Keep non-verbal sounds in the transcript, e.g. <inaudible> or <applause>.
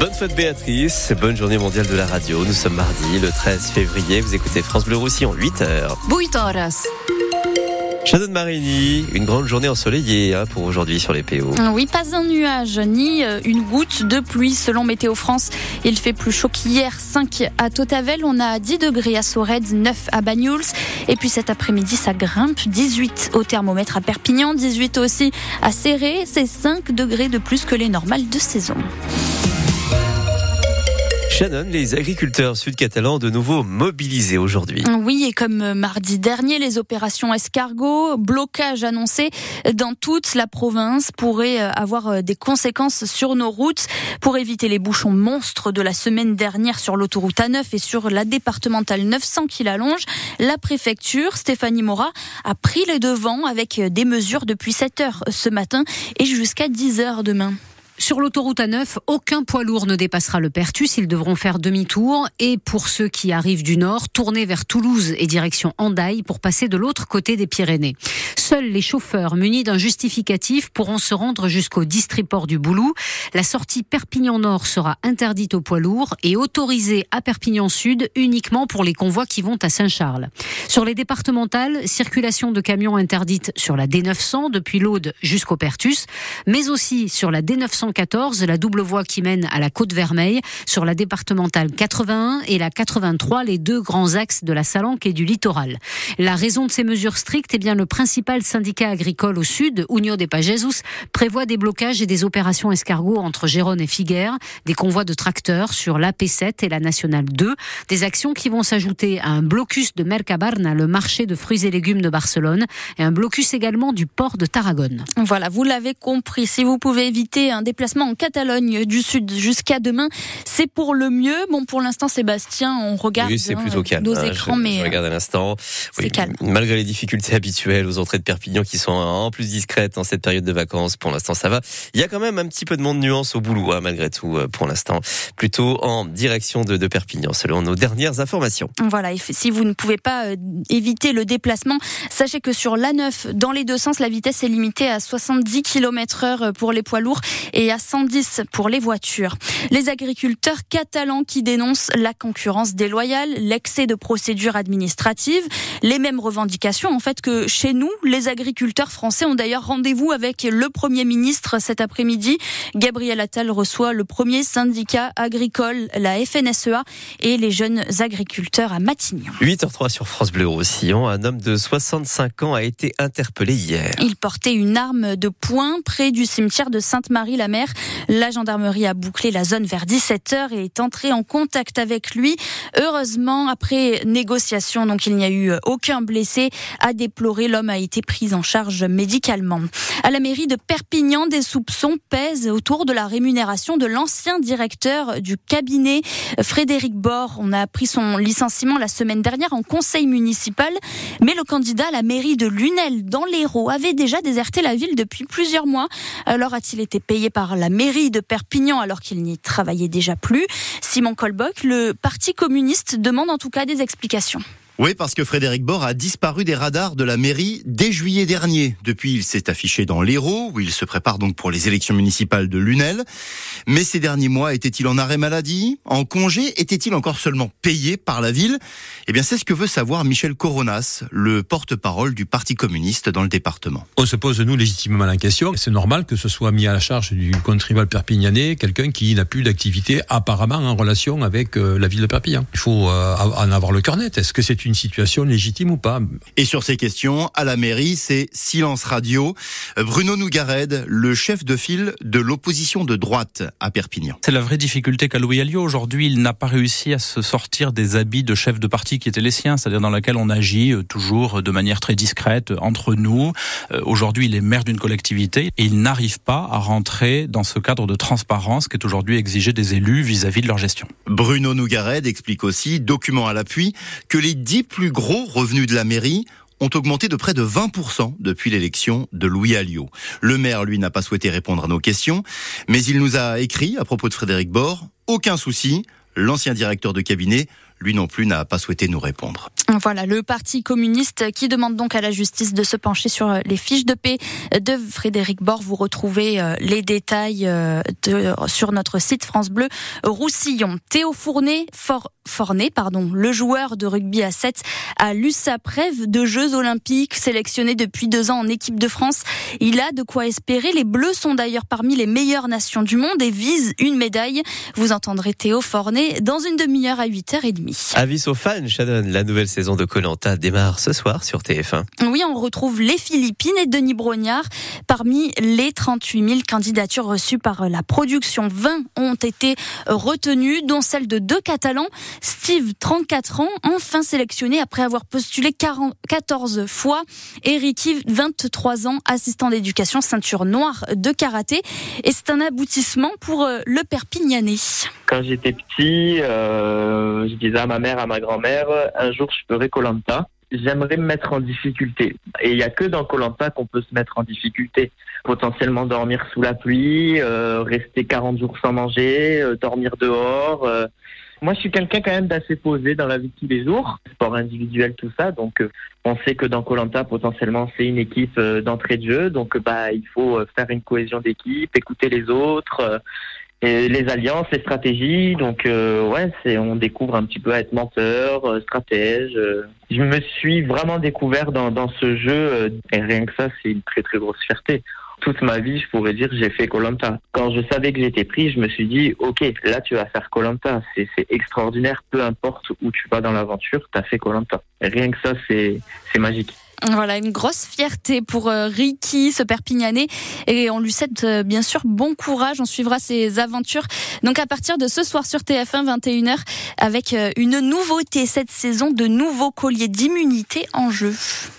Bonne fête Béatrice, bonne journée mondiale de la radio. Nous sommes mardi, le 13 février. Vous écoutez France Bleu Roussillon, 8h. 8 horas. Shannon Marini, une grande journée ensoleillée hein, pour aujourd'hui sur les PO. Oui, pas un nuage ni euh, une goutte de pluie selon Météo France. Il fait plus chaud qu'hier, 5 à Totavel, on a 10 degrés à Sorède, 9 à Banyuls. Et puis cet après-midi, ça grimpe, 18 au thermomètre à Perpignan, 18 aussi à Serré. C'est 5 degrés de plus que les normales de saison. Shannon, les agriculteurs sud-catalans de nouveau mobilisés aujourd'hui. Oui, et comme mardi dernier, les opérations escargot, blocage annoncé dans toute la province pourraient avoir des conséquences sur nos routes pour éviter les bouchons monstres de la semaine dernière sur l'autoroute A9 et sur la départementale 900 qui l'allonge. La préfecture, Stéphanie Mora, a pris les devants avec des mesures depuis 7 heures ce matin et jusqu'à 10 heures demain. Sur l'autoroute A9, aucun poids lourd ne dépassera le Pertus. Ils devront faire demi-tour. Et pour ceux qui arrivent du nord, tourner vers Toulouse et direction Andaille pour passer de l'autre côté des Pyrénées. Seuls les chauffeurs munis d'un justificatif pourront se rendre jusqu'au district-port du Boulou. La sortie Perpignan Nord sera interdite aux poids lourds et autorisée à Perpignan Sud uniquement pour les convois qui vont à Saint-Charles. Sur les départementales, circulation de camions interdite sur la D900 depuis l'Aude jusqu'au Pertus, mais aussi sur la D900 14, la double voie qui mène à la Côte Vermeille, sur la départementale 81 et la 83, les deux grands axes de la Salanque et du littoral. La raison de ces mesures strictes, eh bien, le principal syndicat agricole au sud, Union des Pagesus, prévoit des blocages et des opérations escargots entre Gérone et Figueres, des convois de tracteurs sur l'AP7 et la Nationale 2, des actions qui vont s'ajouter à un blocus de Mercabarna, le marché de fruits et légumes de Barcelone, et un blocus également du port de Tarragone. Voilà, vous l'avez compris. Si vous pouvez éviter un déplacement en Catalogne du Sud jusqu'à demain, c'est pour le mieux. Bon, pour l'instant, Sébastien, on regarde oui, plutôt calme, nos hein, écrans, je, mais je regarde à l'instant. c'est calme. Malgré les difficultés <laughs> habituelles aux entrées de Perpignan qui sont en plus discrètes en cette période de vacances, pour l'instant ça va. Il y a quand même un petit peu de monde nuance au boulot, hein, malgré tout, pour l'instant, plutôt en direction de, de, Perpignan, selon nos dernières informations. Voilà, et si vous ne pouvez pas euh, éviter le déplacement, sachez que sur l'A9, dans les deux sens, la vitesse est limitée à 70 km heure pour les poids lourds et à 110 pour les voitures. Les agriculteurs catalans qui dénoncent la concurrence déloyale, l'excès de procédures administratives, les mêmes revendications en fait que chez nous. Les agriculteurs français ont d'ailleurs rendez-vous avec le Premier ministre cet après-midi. Gabriel Attal reçoit le premier syndicat agricole, la FNSEA, et les jeunes agriculteurs à Matignon. 8h03 sur France Bleu Roussillon. Un homme de 65 ans a été interpellé hier. Il portait une arme de poing près du cimetière de Sainte-Marie-la-Mer. La gendarmerie a bouclé la zone vers 17h et est entrée en contact avec lui. Heureusement, après négociation, donc il n'y a eu aucun blessé à déplorer. L'homme a été pris en charge médicalement. À la mairie de Perpignan, des soupçons pèsent autour de la rémunération de l'ancien directeur du cabinet Frédéric Bord. On a appris son licenciement la semaine dernière en conseil municipal, mais le candidat à la mairie de Lunel dans l'Hérault avait déjà déserté la ville depuis plusieurs mois. Alors a-t-il été payé par la mairie de Perpignan alors qu'il n'y travaillait déjà plus Simon Colbock, le Parti communiste, demande en tout cas des explications. Oui, parce que Frédéric Bord a disparu des radars de la mairie dès juillet dernier. Depuis, il s'est affiché dans l'Hérault, où il se prépare donc pour les élections municipales de Lunel. Mais ces derniers mois, était-il en arrêt maladie En congé Était-il encore seulement payé par la ville? Eh bien, c'est ce que veut savoir Michel Coronas, le porte-parole du Parti communiste dans le département. On se pose, nous, légitimement la question. C'est normal que ce soit mis à la charge du contribuable perpignanais, quelqu'un qui n'a plus d'activité apparemment en relation avec euh, la ville de Perpignan. Il faut euh, en avoir le cœur net. Est-ce que c'est une une situation légitime ou pas. Et sur ces questions, à la mairie, c'est silence radio. Bruno Nougared, le chef de file de l'opposition de droite à Perpignan. C'est la vraie difficulté qu'a Louis Alliot. Aujourd'hui, il n'a pas réussi à se sortir des habits de chef de parti qui étaient les siens, c'est-à-dire dans laquelle on agit euh, toujours de manière très discrète entre nous. Euh, aujourd'hui, il est maire d'une collectivité et il n'arrive pas à rentrer dans ce cadre de transparence qui est aujourd'hui exigé des élus vis-à-vis -vis de leur gestion. Bruno Nougared explique aussi, document à l'appui, que les dix plus gros revenus de la mairie ont augmenté de près de 20% depuis l'élection de Louis Alliot. Le maire, lui, n'a pas souhaité répondre à nos questions, mais il nous a écrit à propos de Frédéric Bord, aucun souci, l'ancien directeur de cabinet lui non plus n'a pas souhaité nous répondre. Voilà, le Parti communiste qui demande donc à la justice de se pencher sur les fiches de paix de Frédéric Bord. Vous retrouvez euh, les détails euh, sur notre site France Bleu Roussillon. Théo Fournet, For, Fornet, pardon, le joueur de rugby à 7, a lu sa preuve de Jeux Olympiques, sélectionné depuis deux ans en équipe de France. Il a de quoi espérer. Les Bleus sont d'ailleurs parmi les meilleures nations du monde et visent une médaille. Vous entendrez Théo Fornet dans une demi-heure à 8h30. Avis aux fans, Shannon, la nouvelle saison de Colanta démarre ce soir sur TF1. Oui, on retrouve les Philippines et Denis Brognard. Parmi les 38 000 candidatures reçues par la production, 20 ont été retenues, dont celle de deux Catalans. Steve, 34 ans, enfin sélectionné après avoir postulé 40, 14 fois. Et Ricky, 23 ans, assistant d'éducation, ceinture noire de karaté. Et c'est un aboutissement pour euh, le Perpignanais. Quand j'étais petit, euh, je disais à ma mère, à ma grand-mère, un jour je ferai Colanta. J'aimerais me mettre en difficulté. Et il n'y a que dans Colanta qu'on peut se mettre en difficulté. Potentiellement dormir sous la pluie, euh, rester 40 jours sans manger, euh, dormir dehors. Euh. Moi, je suis quelqu'un quand même d'assez posé dans la vie de tous les jours, sport individuel, tout ça. Donc, euh, on sait que dans Colanta, potentiellement, c'est une équipe euh, d'entrée de jeu. Donc, bah, il faut faire une cohésion d'équipe, écouter les autres. Et les alliances, les stratégies, donc euh, ouais, c'est on découvre un petit peu à être menteur, euh, stratège. euh. Je me suis vraiment découvert dans, dans ce jeu euh, et rien que ça, c'est une très très grosse fierté. Toute ma vie, je pourrais dire, j'ai fait Colanta. Quand je savais que j'étais pris, je me suis dit, ok, là tu vas faire Colanta, c'est extraordinaire. Peu importe où tu vas dans l'aventure, t'as fait Colanta. Rien que ça, c'est magique. Voilà, une grosse fierté pour euh, Ricky, ce Perpignanais. Et on lui souhaite euh, bien sûr bon courage. On suivra ses aventures. Donc à partir de ce soir sur TF1, 21h, avec euh, une nouveauté cette saison, de nouveaux colliers d'immunité en jeu.